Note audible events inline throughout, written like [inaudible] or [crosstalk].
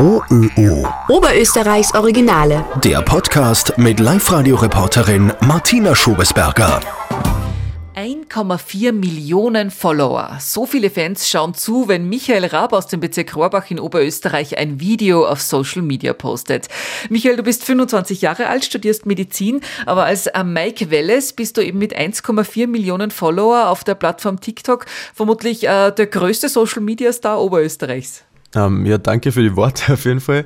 OÖO. Oberösterreichs Originale. Der Podcast mit Live-Radio-Reporterin Martina Schobesberger. 1,4 Millionen Follower. So viele Fans schauen zu, wenn Michael Raab aus dem Bezirk Rohrbach in Oberösterreich ein Video auf Social Media postet. Michael, du bist 25 Jahre alt, studierst Medizin, aber als Mike Welles bist du eben mit 1,4 Millionen Follower auf der Plattform TikTok vermutlich äh, der größte Social Media Star Oberösterreichs. Ähm, ja, danke für die Worte [laughs] auf jeden Fall.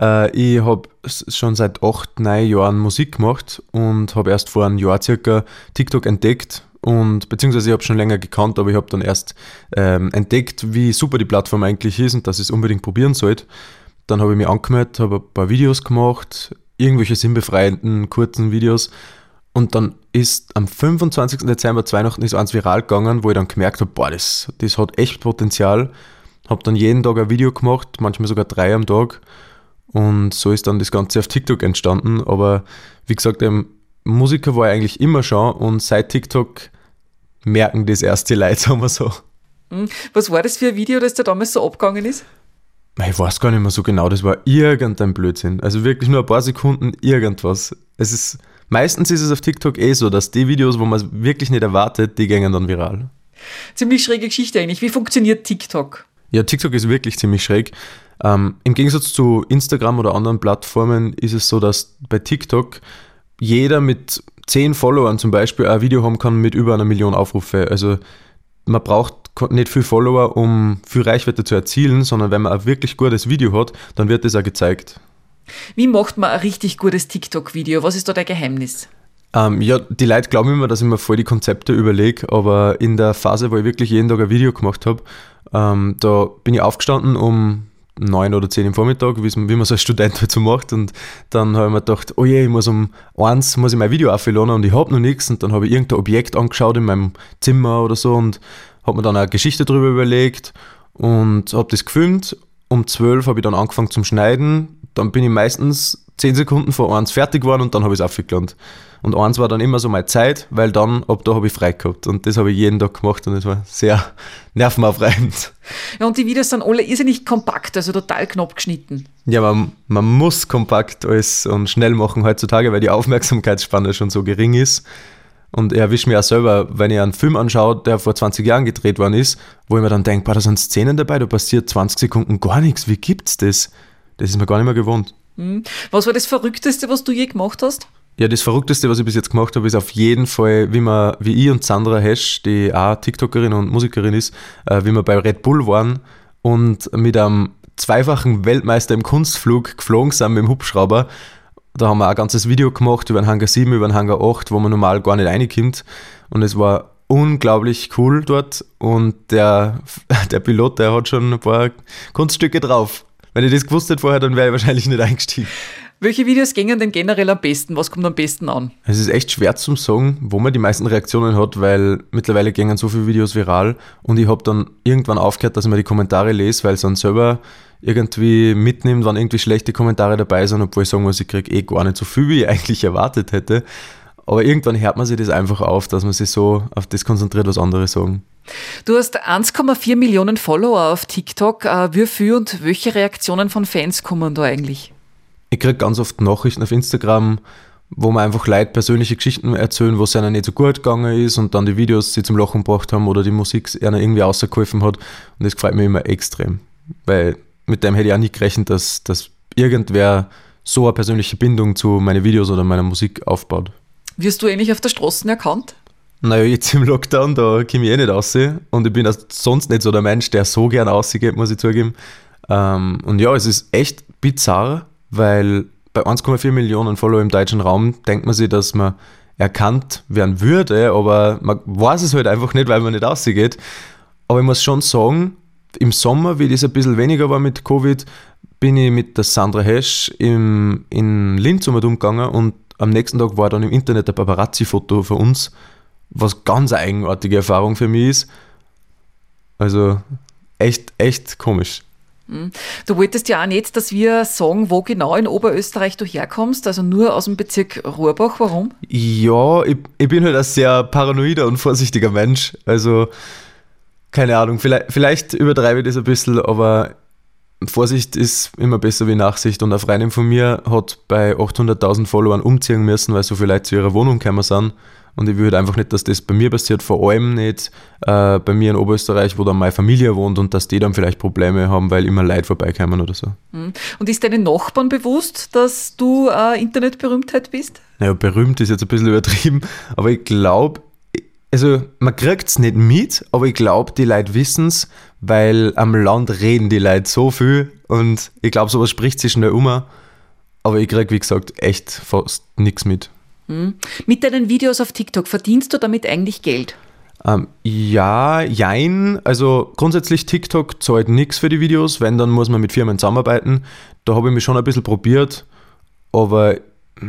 Äh, ich habe schon seit acht, neun Jahren Musik gemacht und habe erst vor einem Jahr circa TikTok entdeckt und beziehungsweise ich habe schon länger gekannt, aber ich habe dann erst ähm, entdeckt, wie super die Plattform eigentlich ist und dass ich es unbedingt probieren sollte. Dann habe ich mich angemeldet, habe ein paar Videos gemacht, irgendwelche sinnbefreienden kurzen Videos und dann ist am 25. Dezember Weihnachten ist eins viral gegangen, wo ich dann gemerkt habe, boah, das, das hat echt Potenzial. Habe dann jeden Tag ein Video gemacht, manchmal sogar drei am Tag. Und so ist dann das Ganze auf TikTok entstanden. Aber wie gesagt, ähm, Musiker war ich eigentlich immer schon und seit TikTok merken das erste [laughs] Leute, sagen wir so. Hm, was war das für ein Video, das da damals so abgegangen ist? Ich weiß gar nicht mehr so genau, das war irgendein Blödsinn. Also wirklich nur ein paar Sekunden irgendwas. Es ist, meistens ist es auf TikTok eh so, dass die Videos, wo man es wirklich nicht erwartet, die gehen dann viral. Ziemlich schräge Geschichte eigentlich. Wie funktioniert TikTok? Ja, TikTok ist wirklich ziemlich schräg. Ähm, Im Gegensatz zu Instagram oder anderen Plattformen ist es so, dass bei TikTok jeder mit 10 Followern zum Beispiel ein Video haben kann mit über einer Million Aufrufe. Also man braucht nicht viel Follower, um viel Reichweite zu erzielen, sondern wenn man ein wirklich gutes Video hat, dann wird das auch gezeigt. Wie macht man ein richtig gutes TikTok-Video? Was ist da der Geheimnis? Ähm, ja, die Leute glauben immer, dass ich mir voll die Konzepte überlege, aber in der Phase, wo ich wirklich jeden Tag ein Video gemacht habe, ähm, da bin ich aufgestanden um neun oder zehn im Vormittag, wie man so als Student halt so macht. Und dann habe ich mir gedacht, oh je, ich muss um eins muss ich mein Video aufladen und ich habe noch nichts. Und dann habe ich irgendein Objekt angeschaut in meinem Zimmer oder so und habe mir dann eine Geschichte darüber überlegt und habe das gefilmt. Um zwölf habe ich dann angefangen zum Schneiden. Dann bin ich meistens zehn Sekunden vor eins fertig geworden und dann habe ich es aufgeladen. Und eins war dann immer so meine Zeit, weil dann, ab da habe ich frei gehabt. Und das habe ich jeden Tag gemacht und das war sehr [laughs] nervenaufreibend. Ja, und die Videos sind alle irrsinnig kompakt, also total knapp geschnitten. Ja, man, man muss kompakt alles und schnell machen heutzutage, weil die Aufmerksamkeitsspanne schon so gering ist. Und ich erwische mich auch selber, wenn ich einen Film anschaue, der vor 20 Jahren gedreht worden ist, wo ich mir dann denke, da sind Szenen dabei, da passiert 20 Sekunden gar nichts. Wie gibt's das? Das ist mir gar nicht mehr gewohnt. Hm. Was war das Verrückteste, was du je gemacht hast? Ja, das Verrückteste, was ich bis jetzt gemacht habe, ist auf jeden Fall, wie man, wie ich und Sandra Hesch, die auch TikTokerin und Musikerin ist, äh, wie wir bei Red Bull waren und mit einem zweifachen Weltmeister im Kunstflug geflogen sind mit dem Hubschrauber. Da haben wir ein ganzes Video gemacht über den Hangar 7, über den Hangar 8, wo man normal gar nicht reinkommt. Und es war unglaublich cool dort. Und der, [laughs] der Pilot, der hat schon ein paar Kunststücke drauf. Wenn ich das gewusst hätte vorher, dann wäre ich wahrscheinlich nicht eingestiegen. Welche Videos gingen denn generell am besten? Was kommt am besten an? Es ist echt schwer zum sagen, wo man die meisten Reaktionen hat, weil mittlerweile gingen so viele Videos viral und ich habe dann irgendwann aufgehört, dass ich mir die Kommentare lese, weil es dann selber irgendwie mitnimmt, wann irgendwie schlechte Kommentare dabei sind, obwohl ich sagen muss, ich kriege eh gar nicht so viel, wie ich eigentlich erwartet hätte. Aber irgendwann hört man sich das einfach auf, dass man sich so auf das konzentriert, was andere sagen. Du hast 1,4 Millionen Follower auf TikTok. Äh, viel und welche Reaktionen von Fans kommen da eigentlich? Ich kriege ganz oft Nachrichten auf Instagram, wo man einfach Leute persönliche Geschichten erzählen, wo es ihnen nicht so gut gegangen ist und dann die Videos sie zum Lachen gebracht haben oder die Musik ihnen irgendwie rausgeholfen hat. Und das gefällt mir immer extrem. Weil mit dem hätte ich auch nicht gerechnet, dass, dass irgendwer so eine persönliche Bindung zu meinen Videos oder meiner Musik aufbaut. Wirst du ähnlich auf der Straße erkannt? Naja, jetzt im Lockdown, da komme ich eh nicht raus. Und ich bin sonst nicht so der Mensch, der so gern rausgeht, muss ich zugeben. Ähm, und ja, es ist echt bizarr, weil bei 1,4 Millionen Follower im deutschen Raum denkt man sich, dass man erkannt werden würde, aber man weiß es halt einfach nicht, weil man nicht rausgeht. Aber ich muss schon sagen, im Sommer, wie das ein bisschen weniger war mit Covid, bin ich mit der Sandra Hesch im, in Linz umgegangen und am nächsten Tag war dann im Internet ein Paparazzi-Foto von uns, was ganz eigenartige Erfahrung für mich ist. Also echt, echt komisch. Hm. Du wolltest ja auch nicht, dass wir sagen, wo genau in Oberösterreich du herkommst, also nur aus dem Bezirk Rohrbach. Warum? Ja, ich, ich bin halt ein sehr paranoider und vorsichtiger Mensch. Also, keine Ahnung, vielleicht, vielleicht übertreibe ich das ein bisschen, aber Vorsicht ist immer besser wie Nachsicht und eine Freundin von mir hat bei 800.000 Followern umziehen müssen, weil so viele Leute zu ihrer Wohnung gekommen sind. Und ich will halt einfach nicht, dass das bei mir passiert, vor allem nicht äh, bei mir in Oberösterreich, wo dann meine Familie wohnt und dass die dann vielleicht Probleme haben, weil immer Leute vorbeikommen oder so. Hm. Und ist deinen Nachbarn bewusst, dass du äh, Internetberühmtheit bist? Naja, berühmt ist jetzt ein bisschen übertrieben, aber ich glaube, also man kriegt es nicht mit, aber ich glaube, die Leute wissen es, weil am Land reden die Leute so viel und ich glaube, sowas spricht sich schnell um. Aber ich kriege, wie gesagt, echt fast nichts mit. Hm. Mit deinen Videos auf TikTok verdienst du damit eigentlich Geld? Ähm, ja, jein. Also grundsätzlich TikTok zahlt nichts für die Videos. Wenn, dann muss man mit Firmen zusammenarbeiten. Da habe ich mich schon ein bisschen probiert, aber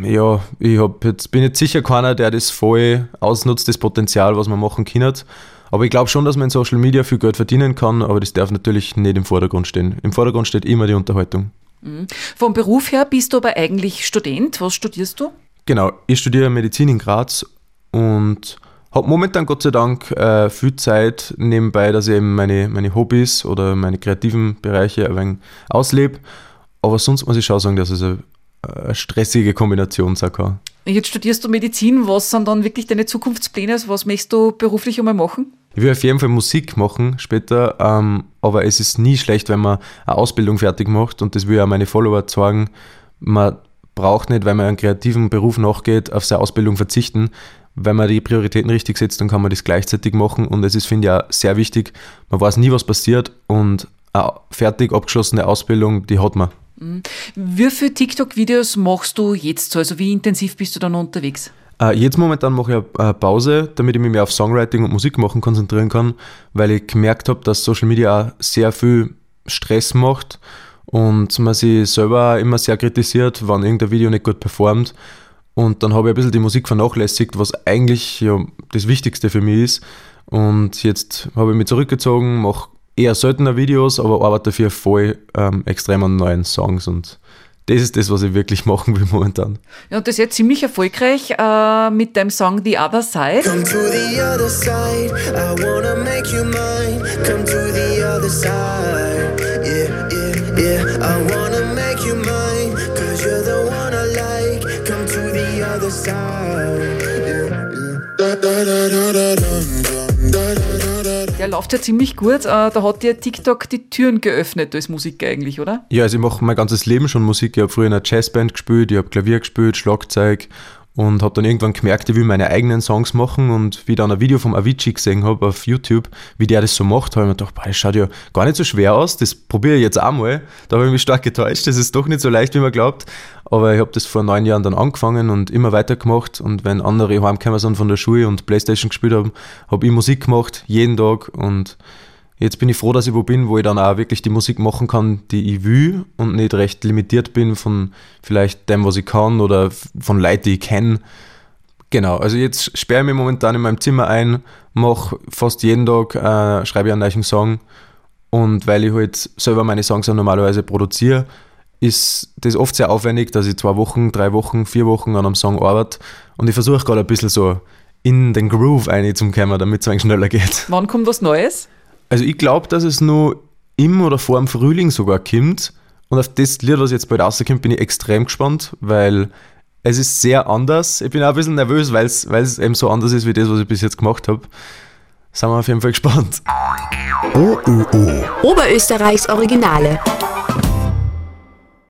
ja, ich hab jetzt, bin jetzt sicher keiner, der das voll ausnutzt, das Potenzial, was man machen kann. Aber ich glaube schon, dass man in Social Media viel Geld verdienen kann, aber das darf natürlich nicht im Vordergrund stehen. Im Vordergrund steht immer die Unterhaltung. Mhm. Vom Beruf her bist du aber eigentlich Student. Was studierst du? Genau, ich studiere Medizin in Graz und habe momentan Gott sei Dank äh, viel Zeit nebenbei, dass ich eben meine, meine Hobbys oder meine kreativen Bereiche ein wenig auslebe. Aber sonst muss ich schon sagen, dass es eine eine stressige Kombination sein kann. Jetzt studierst du Medizin. Was sind dann wirklich deine Zukunftspläne? Also was möchtest du beruflich einmal machen? Ich will auf jeden Fall Musik machen später, ähm, aber es ist nie schlecht, wenn man eine Ausbildung fertig macht und das will ja meine Follower sagen. Man braucht nicht, wenn man einen kreativen Beruf nachgeht, auf seine Ausbildung verzichten. Wenn man die Prioritäten richtig setzt, dann kann man das gleichzeitig machen und es ist, finde ich, auch sehr wichtig. Man weiß nie, was passiert und eine fertig abgeschlossene Ausbildung, die hat man. Mhm. Wie viele TikTok-Videos machst du jetzt so? Also wie intensiv bist du dann unterwegs? Äh, jetzt momentan mache ich eine Pause, damit ich mich mehr auf Songwriting und Musik machen konzentrieren kann, weil ich gemerkt habe, dass Social Media auch sehr viel Stress macht und man sich selber immer sehr kritisiert, wenn irgendein Video nicht gut performt. Und dann habe ich ein bisschen die Musik vernachlässigt, was eigentlich ja das Wichtigste für mich ist. Und jetzt habe ich mich zurückgezogen, mache eher seltener Videos, aber arbeite dafür voll ähm, extrem an neuen Songs und das ist das, was ich wirklich [laughs] machen will momentan. Ja, und das ist jetzt ziemlich erfolgreich äh, mit dem Song The Other Side. Come to the other side, I wanna make you mine. Come to the other side, yeah, Yeah, I wanna make you mine, cause you're the one I like. Come to the other side. Der läuft ja ziemlich gut. Äh, da hat dir TikTok die Türen geöffnet als Musik eigentlich, oder? Ja, also ich mache mein ganzes Leben schon Musik. Ich habe früher in einer Jazzband gespielt, ich habe Klavier gespielt, Schlagzeug und habe dann irgendwann gemerkt, ich will meine eigenen Songs machen und wie dann ein Video vom Avicii gesehen habe auf YouTube, wie der das so macht, habe ich mir gedacht, boah, das schaut ja gar nicht so schwer aus, das probiere ich jetzt einmal. Da habe ich mich stark getäuscht, das ist doch nicht so leicht, wie man glaubt, aber ich habe das vor neun Jahren dann angefangen und immer weitergemacht und wenn andere heimgekommen sind von der Schule und Playstation gespielt haben, habe ich Musik gemacht, jeden Tag und Jetzt bin ich froh, dass ich wo bin, wo ich dann auch wirklich die Musik machen kann, die ich will und nicht recht limitiert bin von vielleicht dem, was ich kann oder von Leuten, die ich kenne. Genau, also jetzt sperre ich mich momentan in meinem Zimmer ein, mache fast jeden Tag, äh, schreibe ich einen neuen Song und weil ich halt selber meine Songs auch normalerweise produziere, ist das oft sehr aufwendig, dass ich zwei Wochen, drei Wochen, vier Wochen an einem Song arbeite und ich versuche gerade ein bisschen so in den Groove einzukommen, damit es ein schneller geht. Wann kommt was Neues? Also ich glaube, dass es nur im oder vor dem Frühling sogar kommt. Und auf das Lied, was jetzt bald rauskommt, bin ich extrem gespannt, weil es ist sehr anders. Ich bin auch ein bisschen nervös, weil es eben so anders ist wie das, was ich bis jetzt gemacht habe. Sind wir auf jeden Fall gespannt. OÖO. Oberösterreichs Originale.